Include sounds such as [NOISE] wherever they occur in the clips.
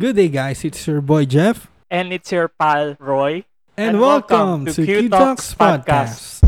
Good day, guys. It's your boy Jeff. And it's your pal, Roy. And, welcome, to Q Talks Podcast.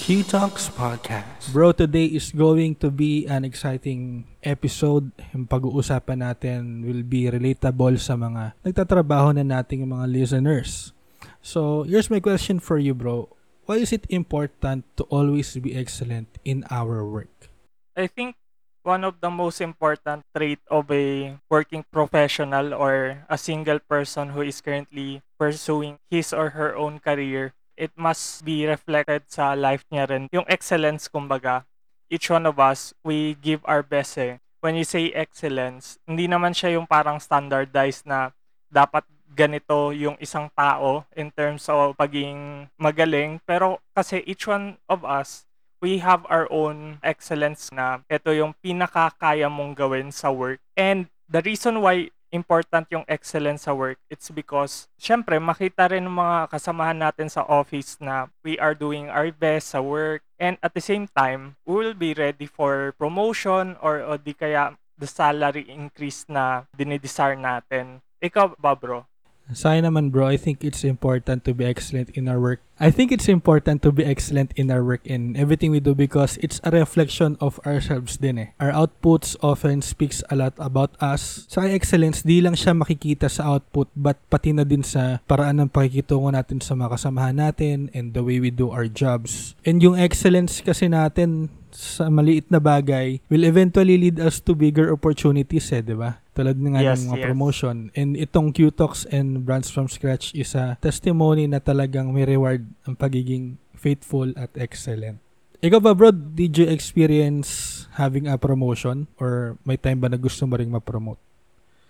Q Talks Podcast. Bro, today is going to be an exciting episode. Yung pag-uusapan natin will be relatable sa mga nagtatrabaho na nating mga listeners. So, here's my question for you, bro. Why is it important to always be excellent in our work? I think one of the most important trait of a working professional or a single person who is currently pursuing his or her own career it must be reflected sa life niya rin. Yung excellence, kumbaga, each one of us, we give our best eh. When you say excellence, hindi naman siya yung parang standardized na dapat ganito yung isang tao in terms of pagiging magaling. Pero kasi each one of us, we have our own excellence na ito yung pinakakaya mong gawin sa work. And the reason why important yung excellence sa work, it's because, syempre, makita rin ng mga kasamahan natin sa office na we are doing our best sa work. And at the same time, we will be ready for promotion or, o di kaya the salary increase na dinidesire natin. Ikaw ba, bro? Sa naman bro, I think it's important to be excellent in our work. I think it's important to be excellent in our work in everything we do because it's a reflection of ourselves din eh. Our outputs often speaks a lot about us. Sa excellence, di lang siya makikita sa output but pati na din sa paraan ng pakikitungo natin sa mga kasamahan natin and the way we do our jobs. And yung excellence kasi natin sa maliit na bagay will eventually lead us to bigger opportunities eh, di ba? Tulad nga yes, ng mga yes. promotion. And itong Q-Talks and Brands from Scratch is a testimony na talagang may reward ang pagiging faithful at excellent. Ikaw ba bro, did you experience having a promotion or may time ba na gusto mo ring ma-promote?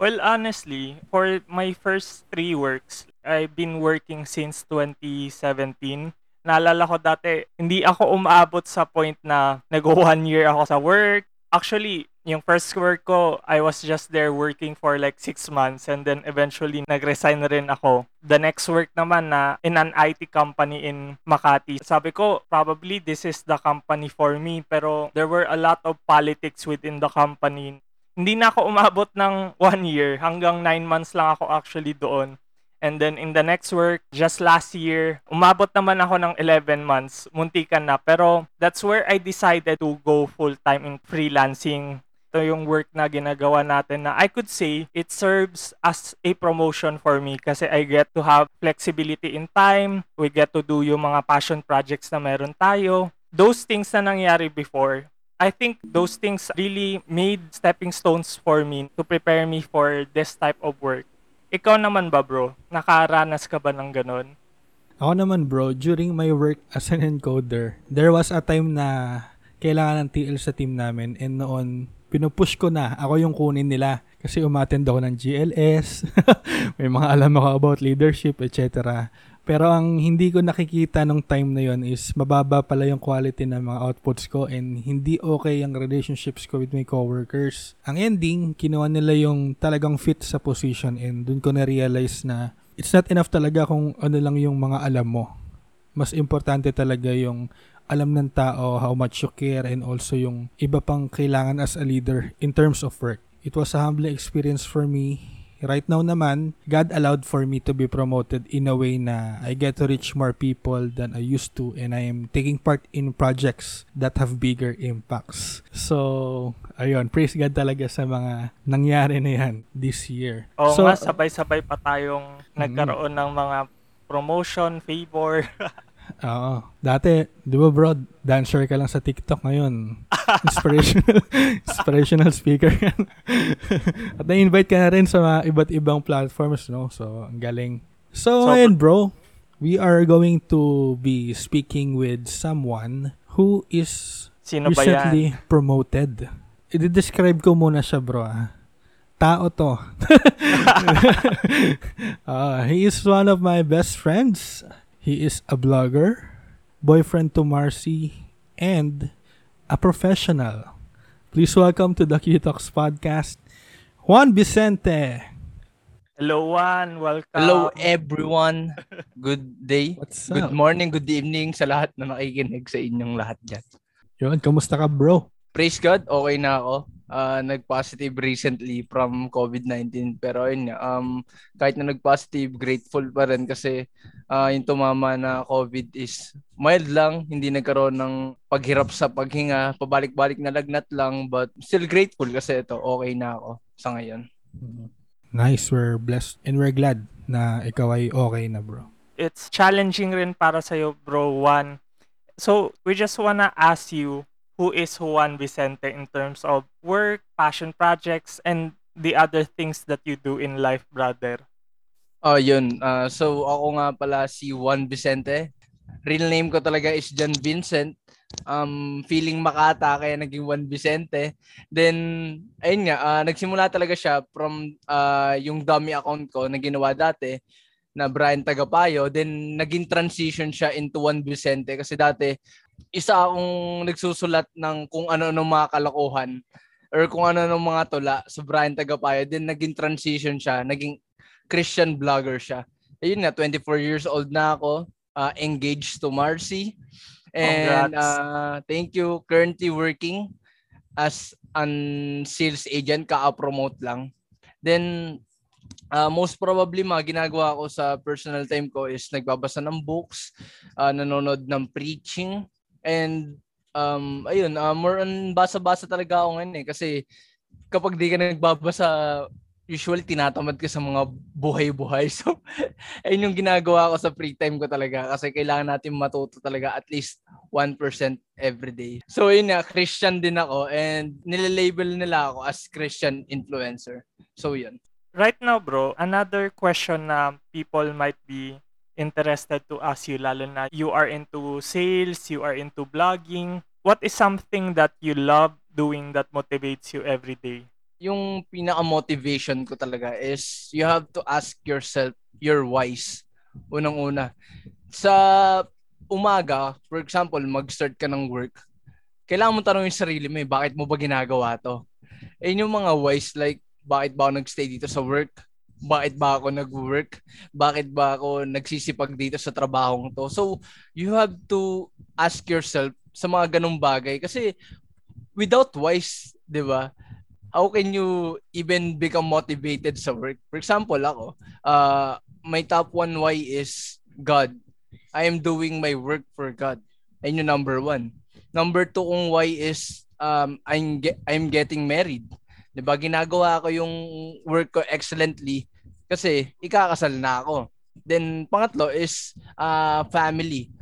Well, honestly, for my first three works, I've been working since 2017. Naalala ko dati, hindi ako umaabot sa point na nag-one year ako sa work. Actually, yung first work ko, I was just there working for like six months and then eventually nag-resign na rin ako. The next work naman na in an IT company in Makati. Sabi ko, probably this is the company for me pero there were a lot of politics within the company. Hindi na ako umabot ng one year. Hanggang nine months lang ako actually doon. And then in the next work, just last year, umabot naman ako ng 11 months, muntikan na. Pero that's where I decided to go full-time in freelancing ito yung work na ginagawa natin na I could say it serves as a promotion for me kasi I get to have flexibility in time, we get to do yung mga passion projects na meron tayo. Those things na nangyari before, I think those things really made stepping stones for me to prepare me for this type of work. Ikaw naman ba bro? Nakaranas ka ba ng ganun? Ako naman bro, during my work as an encoder, there was a time na kailangan ng TL sa team namin. And noon pinupush ko na. Ako yung kunin nila. Kasi umattend ako ng GLS [LAUGHS] may mga alam ako about leadership etc pero ang hindi ko nakikita nung time na yon is mababa pala yung quality ng mga outputs ko and hindi okay ang relationships ko with my coworkers. Ang ending, kinuha nila yung talagang fit sa position and dun ko na-realize na it's not enough talaga kung ano lang yung mga alam mo. Mas importante talaga yung alam ng tao how much you care and also yung iba pang kailangan as a leader in terms of work. It was a humbling experience for me. Right now naman, God allowed for me to be promoted in a way na I get to reach more people than I used to and I am taking part in projects that have bigger impacts. So, ayun, praise God talaga sa mga nangyari na yan this year. Oo so, nga, sabay-sabay pa tayong mm-hmm. nagkaroon ng mga promotion, favor. [LAUGHS] Oo. Dati, di ba bro, dancer ka lang sa TikTok ngayon. [LAUGHS] Inspirational, inspirational speaker ka. [LAUGHS] At na-invite ka na rin sa mga iba't ibang platforms, no? So, ang galing. So, so ayun bro, we are going to be speaking with someone who is Sino recently promoted. I-describe ko muna siya bro ah. Tao to. uh, [LAUGHS] he is one of my best friends. He is a blogger, boyfriend to Marcy, and a professional. Please welcome to the Q Talks podcast, Juan Vicente. Hello, Juan. Welcome. Hello everyone. Good day. What's up? Good morning, good evening sa lahat na nakikinig sa inyong lahat dyan. Yun, kamusta ka bro? Praise God, okay na ako. Ah, nag-positive recently from COVID-19 pero ayun nga, um, kahit na nag-positive, grateful pa rin kasi ah, yung tumama na COVID is mild lang, hindi nagkaroon ng paghirap sa paghinga, pabalik-balik na lagnat lang but still grateful kasi ito, okay na ako sa ngayon. Nice, we're blessed and we're glad na ikaw ay okay na bro. It's challenging rin para sa'yo, bro, Juan. So, we just wanna ask you, who is Juan Vicente in terms of work, passion projects, and the other things that you do in life, brother? Oh, yun. Ah, so ako nga pala si Juan Vicente. Real name ko talaga is John Vincent. Um, feeling Makata kaya naging Juan Vicente. Then ayun nga, ah, nagsimula talaga siya from ah, yung dummy account ko na ginawa dati na Brian Tagapayo. Then naging transition siya into Juan Vicente kasi dati isa akong nagsusulat ng kung ano-ano mga kalokohan or kung ano-ano mga tula sa Brian Tagapayo. Then naging transition siya, naging Christian vlogger siya. Ayun nga, 24 years old na ako, uh, engaged to Marcy. And Congrats. uh, thank you. Currently working as an sales agent, ka-promote lang. Then, uh, most probably, mga ginagawa ko sa personal time ko is nagbabasa ng books, uh, nanonood ng preaching, and um, ayun, uh, more on basa-basa talaga ako ngayon eh. Kasi kapag di ka nagbabasa, usually tinatamad ka sa mga buhay-buhay. [LAUGHS] So, ayun yung ginagawa ko sa free time ko talaga kasi kailangan natin matuto talaga at least 1% every day. So, yun nga, Christian din ako and nililabel nila ako as Christian influencer. So, yun. Right now, bro, another question na people might be interested to ask you, lalo na you are into sales, you are into blogging. What is something that you love doing that motivates you every day? Yung pinaka-motivation ko talaga is you have to ask yourself your whys. Unang-una. Sa umaga, for example, mag-start ka ng work, kailangan mo tanongin sarili mo eh, bakit mo ba ginagawa to? Eh yung mga whys like, bakit ba ako nagstay dito sa work? Bakit ba ako nag-work? Bakit ba ako nagsisipag dito sa trabahong to? So, you have to ask yourself sa mga ganong bagay kasi without whys, 'di ba? How can you even become motivated sa work? For example, ako, uh, my top one why is God. I am doing my work for God. Ayun yung number one. Number two kong why is um, I'm, ge- I'm getting married. 'Di ba Ginagawa ko yung work ko excellently kasi ikakasal na ako. Then pangatlo is uh, family.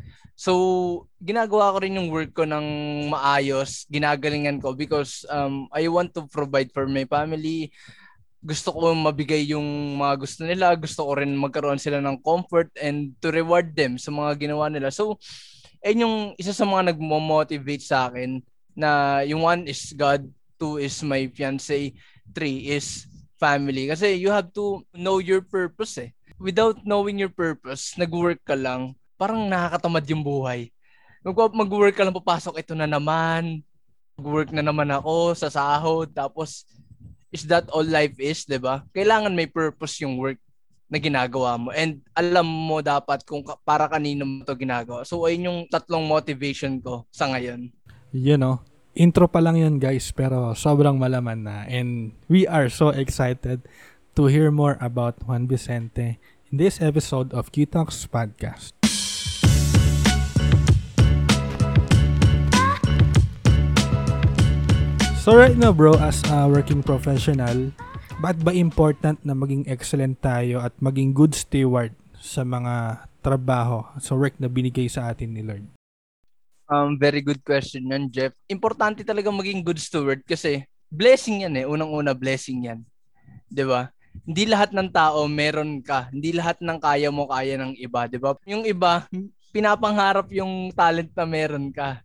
So, ginagawa ko rin yung work ko ng maayos, ginagalingan ko because um, I want to provide for my family. Gusto ko mabigay yung mga gusto nila. Gusto ko rin magkaroon sila ng comfort and to reward them sa mga ginawa nila. So, ayun yung isa sa mga nagmo-motivate sa akin na yung one is God, two is my fiance, three is family. Kasi you have to know your purpose eh. Without knowing your purpose, nag-work ka lang, parang nakakatamad yung buhay. Mag- mag-work ka lang, papasok, ito na naman, mag-work na naman ako sa sahod, tapos is that all life is, 'di ba? Kailangan may purpose yung work na ginagawa mo and alam mo dapat kung para kanino mo to ginagawa. So ayun yung tatlong motivation ko sa ngayon. You know, intro pa lang yun guys pero sobrang malaman na and we are so excited to hear more about Juan Vicente in this episode of Q-Talks Podcast. So right now bro, as a working professional, ba't ba important na maging excellent tayo at maging good steward sa mga trabaho, sa work na binigay sa atin ni Lord? Um, very good question yan, Jeff. Importante talaga maging good steward kasi blessing yan eh. Unang-una, blessing yan. 'Di ba? Hindi lahat ng tao meron ka. Hindi lahat ng kaya mo kaya ng iba, 'di ba? Yung iba, pinapangharap yung talent na meron ka.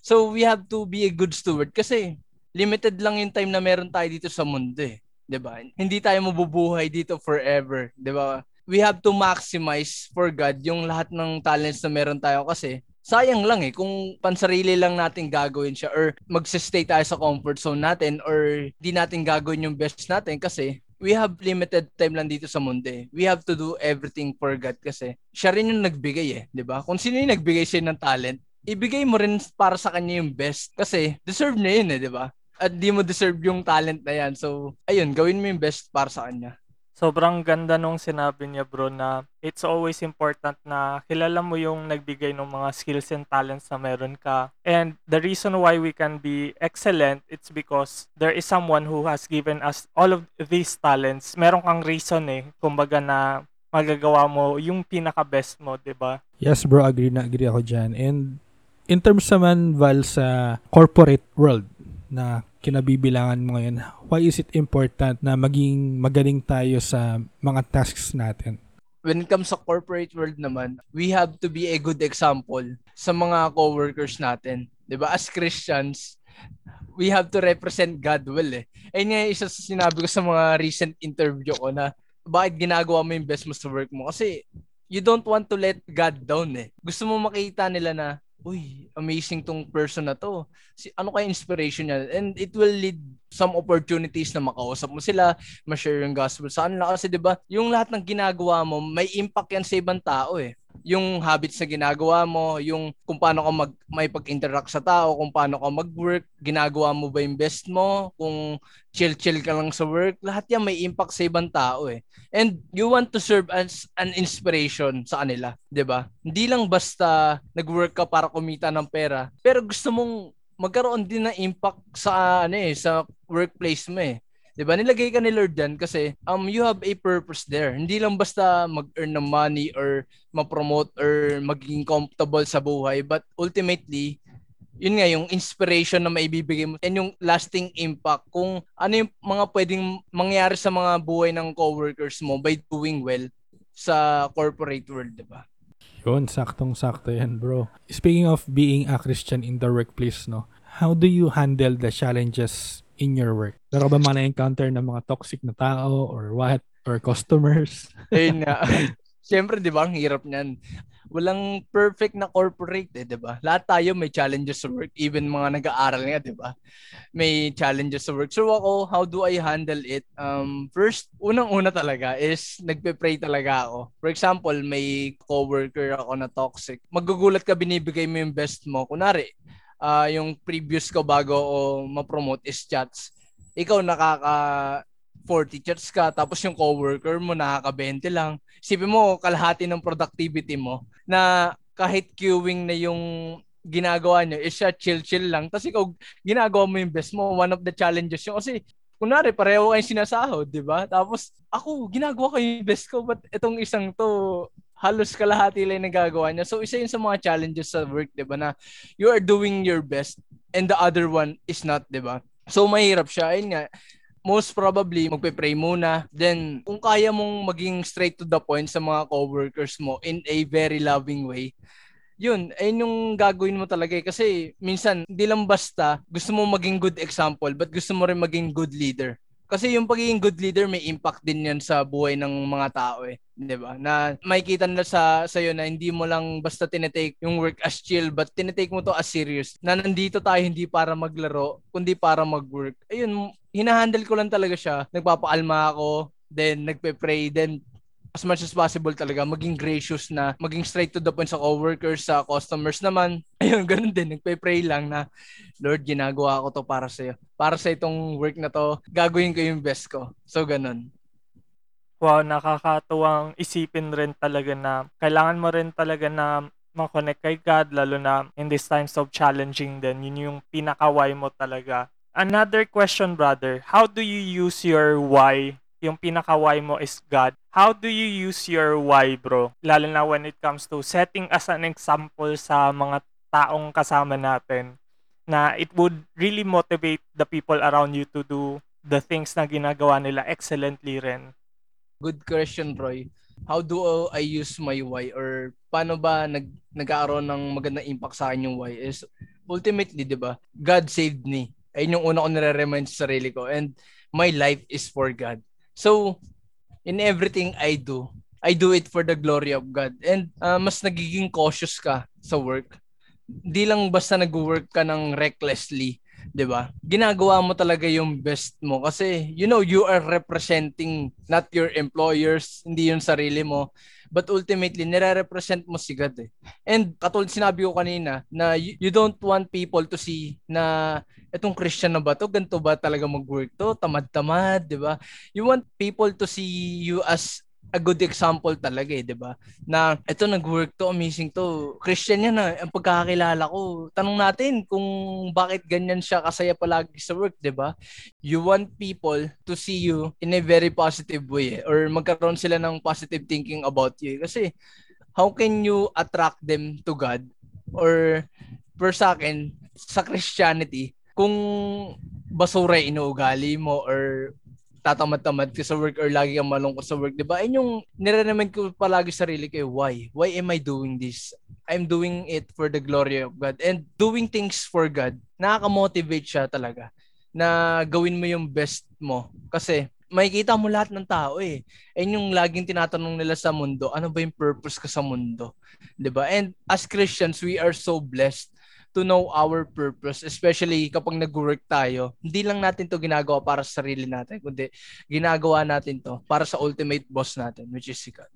So we have to be a good steward kasi limited lang yung time na meron tayo dito sa mundo eh. 'Di ba? Hindi tayo mabubuhay dito forever, 'di ba? We have to maximize for God yung lahat ng talents na meron tayo kasi sayang lang eh kung pansarili lang natin gagawin siya or magsistay tayo sa comfort zone natin or di natin gagawin yung best natin kasi we have limited time lang dito sa mundo eh. We have to do everything for God kasi siya rin yung nagbigay eh, 'di ba? Kung sino yung nagbigay siya ng talent, ibigay mo rin para sa kanya yung best kasi deserve niya yun eh, 'di ba? At di mo deserve yung talent na yan. So, ayun, gawin mo yung best para sa kanya. Sobrang ganda nung sinabi niya bro na it's always important na kilala mo yung nagbigay ng mga skills and talents na meron ka. And the reason why we can be excellent, it's because there is someone who has given us all of these talents. Meron kang reason eh, kumbaga na magagawa mo yung pinaka-best mo, 'di ba? Yes bro, agree na agree ako dyan. And in terms naman Val sa corporate world na kinabibilangan mo ngayon, why is it important na maging magaling tayo sa mga tasks natin? When it comes sa corporate world naman, we have to be a good example sa mga coworkers natin. 'Di ba As Christians, we have to represent God well eh. Ayun nga isa sa sinabi ko sa mga recent interview ko na bakit ginagawa mo yung best mo sa work mo? Kasi you don't want to let God down eh. Gusto mo makita nila na, uy, amazing tong person na to. Si, ano kaya inspiration niya? And it will lead some opportunities na makausap mo sila, ma-share yung gospel sa kanila. Kasi 'di ba yung lahat ng ginagawa mo, may impact yan sa ibang tao eh yung habits na ginagawa mo, yung kung paano ka mag may pag-interact sa tao, kung paano ka mag-work, ginagawa mo ba yung best mo, kung chill-chill ka lang sa work, lahat yan may impact sa ibang tao eh. And you want to serve as an inspiration sa kanila, 'di ba? Hindi lang basta nag-work ka para kumita ng pera, pero gusto mong magkaroon din ng impact sa ano eh, sa workplace mo eh. 'Di ba? Nilagay ka ni Lord diyan kasi um you have a purpose there. Hindi lang basta mag-earn ng money or ma-promote or maging comfortable sa buhay, but ultimately yun nga yung inspiration na maibibigay mo and yung lasting impact kung ano yung mga pwedeng mangyari sa mga buhay ng coworkers mo by doing well sa corporate world, 'di ba? Yun, saktong-sakto yan, bro. Speaking of being a Christian in the workplace, no, how do you handle the challenges in your work? Meron ba mga na-encounter ng mga toxic na tao or what? Or customers? [LAUGHS] Ayun nga. Siyempre, di ba, ang hirap niyan. Walang perfect na corporate, eh, di ba? Lahat tayo may challenges sa work. Even mga nag-aaral nga, di ba? May challenges sa work. So ako, how do I handle it? Um, first, unang-una talaga is nagpe-pray talaga ako. For example, may coworker ako na toxic. Magugulat ka, binibigay mo yung best mo. Kunari, uh, yung previous ko bago o ma-promote is chats. Ikaw nakaka 40 chats ka tapos yung coworker mo nakaka-20 lang. Sipin mo kalahati ng productivity mo na kahit queuing na yung ginagawa nyo is siya chill-chill lang. Tapos ikaw ginagawa mo yung best mo. One of the challenges yung kasi kunwari pareho kayong sinasahod, di ba? Tapos ako ginagawa ko yung best ko but itong isang to halos kalahati lang nagagawa niya. So isa yun sa mga challenges sa work, 'di ba, na you are doing your best and the other one is not, 'di ba? So mahirap siya. Ayun nga, most probably magpe-pray muna. Then kung kaya mong maging straight to the point sa mga coworkers mo in a very loving way, yun, ayun yung gagawin mo talaga eh. Kasi minsan, hindi lang basta gusto mo maging good example, but gusto mo rin maging good leader. Kasi yung pagiging good leader may impact din yan sa buhay ng mga tao eh, 'di ba? Na makikita nila sa sa iyo na hindi mo lang basta tinetake yung work as chill but tinetake mo to as serious. Na nandito tayo hindi para maglaro, kundi para mag-work. Ayun, hinahandle ko lang talaga siya. Nagpapaalma ako, then nagpe-pray, then as much as possible talaga maging gracious na maging straight to the point sa coworkers sa customers naman. [LAUGHS] Ayun ganun din. Nagpe-pray lang na Lord ginagawa ko to para sa iyo para sa itong work na to gagawin ko yung best ko. So ganun. Wow, nakakatuwang isipin rin talaga na kailangan mo rin talaga na makonect kay God lalo na in these times of challenging din. Yun yung pinaka-why mo talaga. Another question brother. How do you use your why yung pinaka-why mo is God. How do you use your why, bro? Lalo na when it comes to setting as an example sa mga taong kasama natin na it would really motivate the people around you to do the things na ginagawa nila excellently rin. Good question, Roy. How do I use my why or paano ba nag nag-aaroon ng magandang impact sa akin yung why is ultimately, 'di ba? God saved me. Ayun yung una ko nire-remind sa sarili ko and my life is for God. So, in everything I do, I do it for the glory of God. And uh, mas nagiging cautious ka sa work. Hindi lang basta nag-work ka ng recklessly, 'di ba? Ginagawa mo talaga yung best mo kasi you know you are representing not your employers, hindi yung sarili mo, but ultimately nire-represent mo si God eh. And katulad sinabi ko kanina na you, you don't want people to see na etong Christian na ba to, ganito ba talaga mag-work to, tamad-tamad, 'di ba? You want people to see you as a good example talaga eh, 'di ba? Na ito nag-work to, amazing to. Christian yan na ang pagkakakilala ko. Tanong natin kung bakit ganyan siya kasaya palagi sa work, 'di ba? You want people to see you in a very positive way eh, or magkaroon sila ng positive thinking about you kasi how can you attract them to God or per sa akin sa Christianity kung basura inuugali mo or tatamad-tamad ka sa work or lagi kang malungkot sa work, 'di ba? Ayun yung nire-remind ko palagi sarili ko, why? Why am I doing this? I'm doing it for the glory of God. And doing things for God, nakaka-motivate siya talaga na gawin mo yung best mo. Kasi makikita mo lahat ng tao eh. And yung laging tinatanong nila sa mundo, ano ba yung purpose ka sa mundo? 'Di ba? And as Christians, we are so blessed to know our purpose, especially kapag nag-work tayo. Hindi lang natin to ginagawa para sa sarili natin, kundi ginagawa natin to para sa ultimate boss natin, which is si God.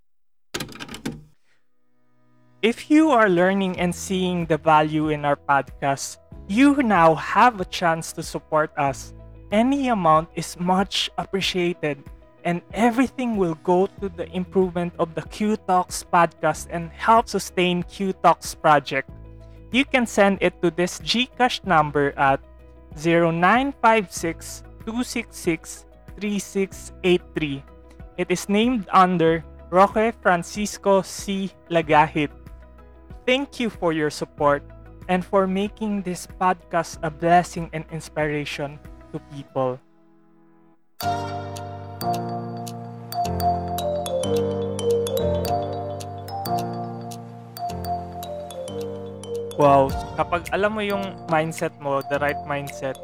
If you are learning and seeing the value in our podcast, you now have a chance to support us. Any amount is much appreciated, and everything will go to the improvement of the Q Talks podcast and help sustain Q Talks project. You can send it to this Gcash number at 0956 266 3683. It is named under Roque Francisco C. Lagahit. Thank you for your support and for making this podcast a blessing and inspiration to people. Wow, kapag alam mo yung mindset mo, the right mindset,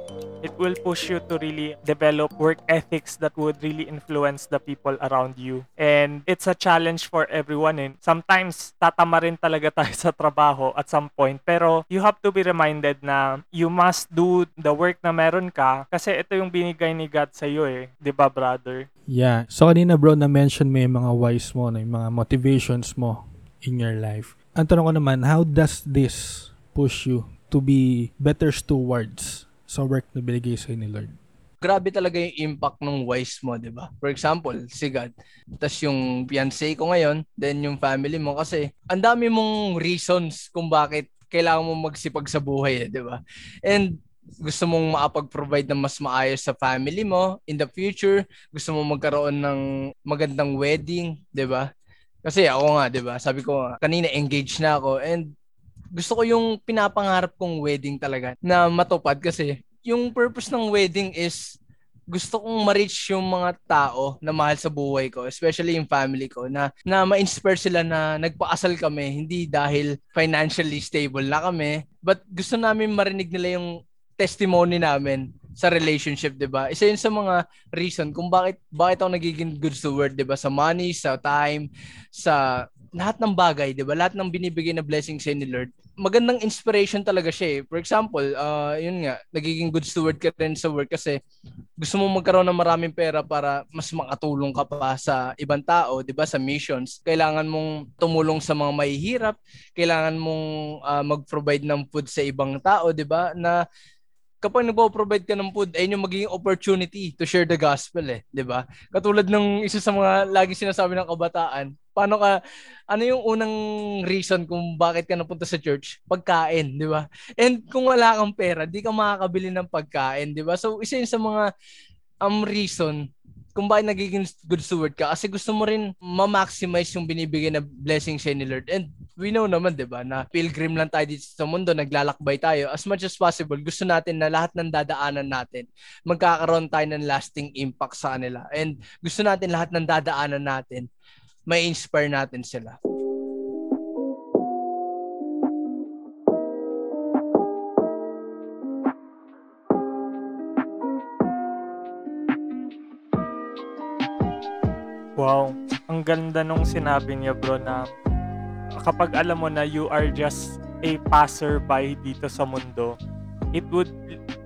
it will push you to really develop work ethics that would really influence the people around you. And it's a challenge for everyone. Eh. Sometimes, tatama rin talaga tayo sa trabaho at some point. Pero you have to be reminded na you must do the work na meron ka kasi ito yung binigay ni God sa iyo eh. 'Di ba brother? Yeah. So kanina bro, na-mention mo yung mga whys mo, na yung mga motivations mo in your life. Ang tanong ko naman, how does this push you to be better stewards sa work na binigay sa'yo ni Lord? Grabe talaga yung impact ng wise mo, di ba? For example, si God. Tapos yung fiancé ko ngayon, then yung family mo. Kasi ang dami mong reasons kung bakit kailangan mo magsipag sa buhay, eh, di ba? And gusto mong makapag-provide ng mas maayos sa family mo in the future, gusto mo magkaroon ng magandang wedding, 'di ba? Kasi ako nga, 'di ba? Sabi ko nga, kanina engaged na ako and gusto ko yung pinapangarap kong wedding talaga na matupad kasi yung purpose ng wedding is gusto kong ma-reach yung mga tao na mahal sa buhay ko, especially yung family ko, na, na ma-inspire sila na nagpaasal kami, hindi dahil financially stable na kami, but gusto namin marinig nila yung testimony namin sa relationship, 'di ba? Isa 'yun sa mga reason kung bakit bakit ako nagiging good steward, 'di ba? Sa money, sa time, sa lahat ng bagay, 'di ba? Lahat ng binibigay na blessing sa ni Lord. Magandang inspiration talaga siya eh. For example, uh, yun nga, nagiging good steward ka rin sa work kasi gusto mo magkaroon ng maraming pera para mas makatulong ka pa sa ibang tao, 'di ba? Sa missions. Kailangan mong tumulong sa mga mahihirap, kailangan mong uh, mag-provide ng food sa ibang tao, 'di ba? Na kapag nagpo-provide ka ng food, ayun yung magiging opportunity to share the gospel eh, 'di ba? Katulad ng isa sa mga lagi sinasabi ng kabataan, paano ka ano yung unang reason kung bakit ka napunta sa church? Pagkain, 'di ba? And kung wala kang pera, di ka makakabili ng pagkain, 'di ba? So isa yun sa mga um reason kung bakit nagiging good steward ka kasi gusto mo rin ma-maximize yung binibigay na blessing sa ni Lord. And we know naman, 'di ba, na pilgrim lang tayo dito sa mundo, naglalakbay tayo. As much as possible, gusto natin na lahat ng dadaanan natin magkakaroon tayo ng lasting impact sa kanila. And gusto natin lahat ng dadaanan natin may inspire natin sila. Wow, ang ganda nung sinabi niya bro na kapag alam mo na you are just a passerby dito sa mundo, it would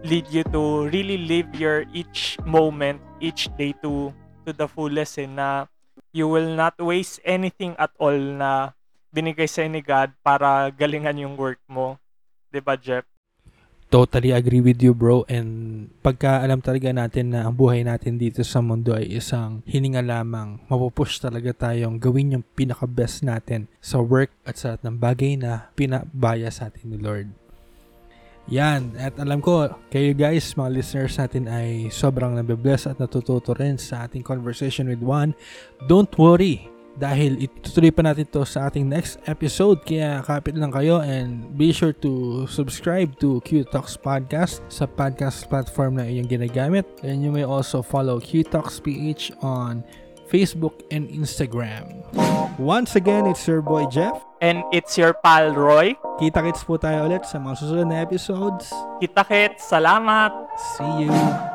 lead you to really live your each moment, each day to to the fullest eh, na you will not waste anything at all na binigay sa ni God para galingan yung work mo. 'Di ba, Jeff? Totally agree with you bro and pagka alam talaga natin na ang buhay natin dito sa mundo ay isang hininga lamang, mapupush talaga tayong gawin yung pinaka-best natin sa work at sa lahat ng bagay na pinabaya sa atin ni Lord. Yan, at alam ko, kayo guys, mga listeners natin ay sobrang nabibless at natututo rin sa ating conversation with Juan. Don't worry, dahil itutuloy pa natin to sa ating next episode kaya kapit lang kayo and be sure to subscribe to Q Talks Podcast sa podcast platform na iyong ginagamit and you may also follow Q Talks PH on Facebook and Instagram. Once again, it's your boy Jeff. And it's your pal Roy. Kita-kits po tayo ulit sa mga susunod na episodes. Kita-kits, salamat! See you!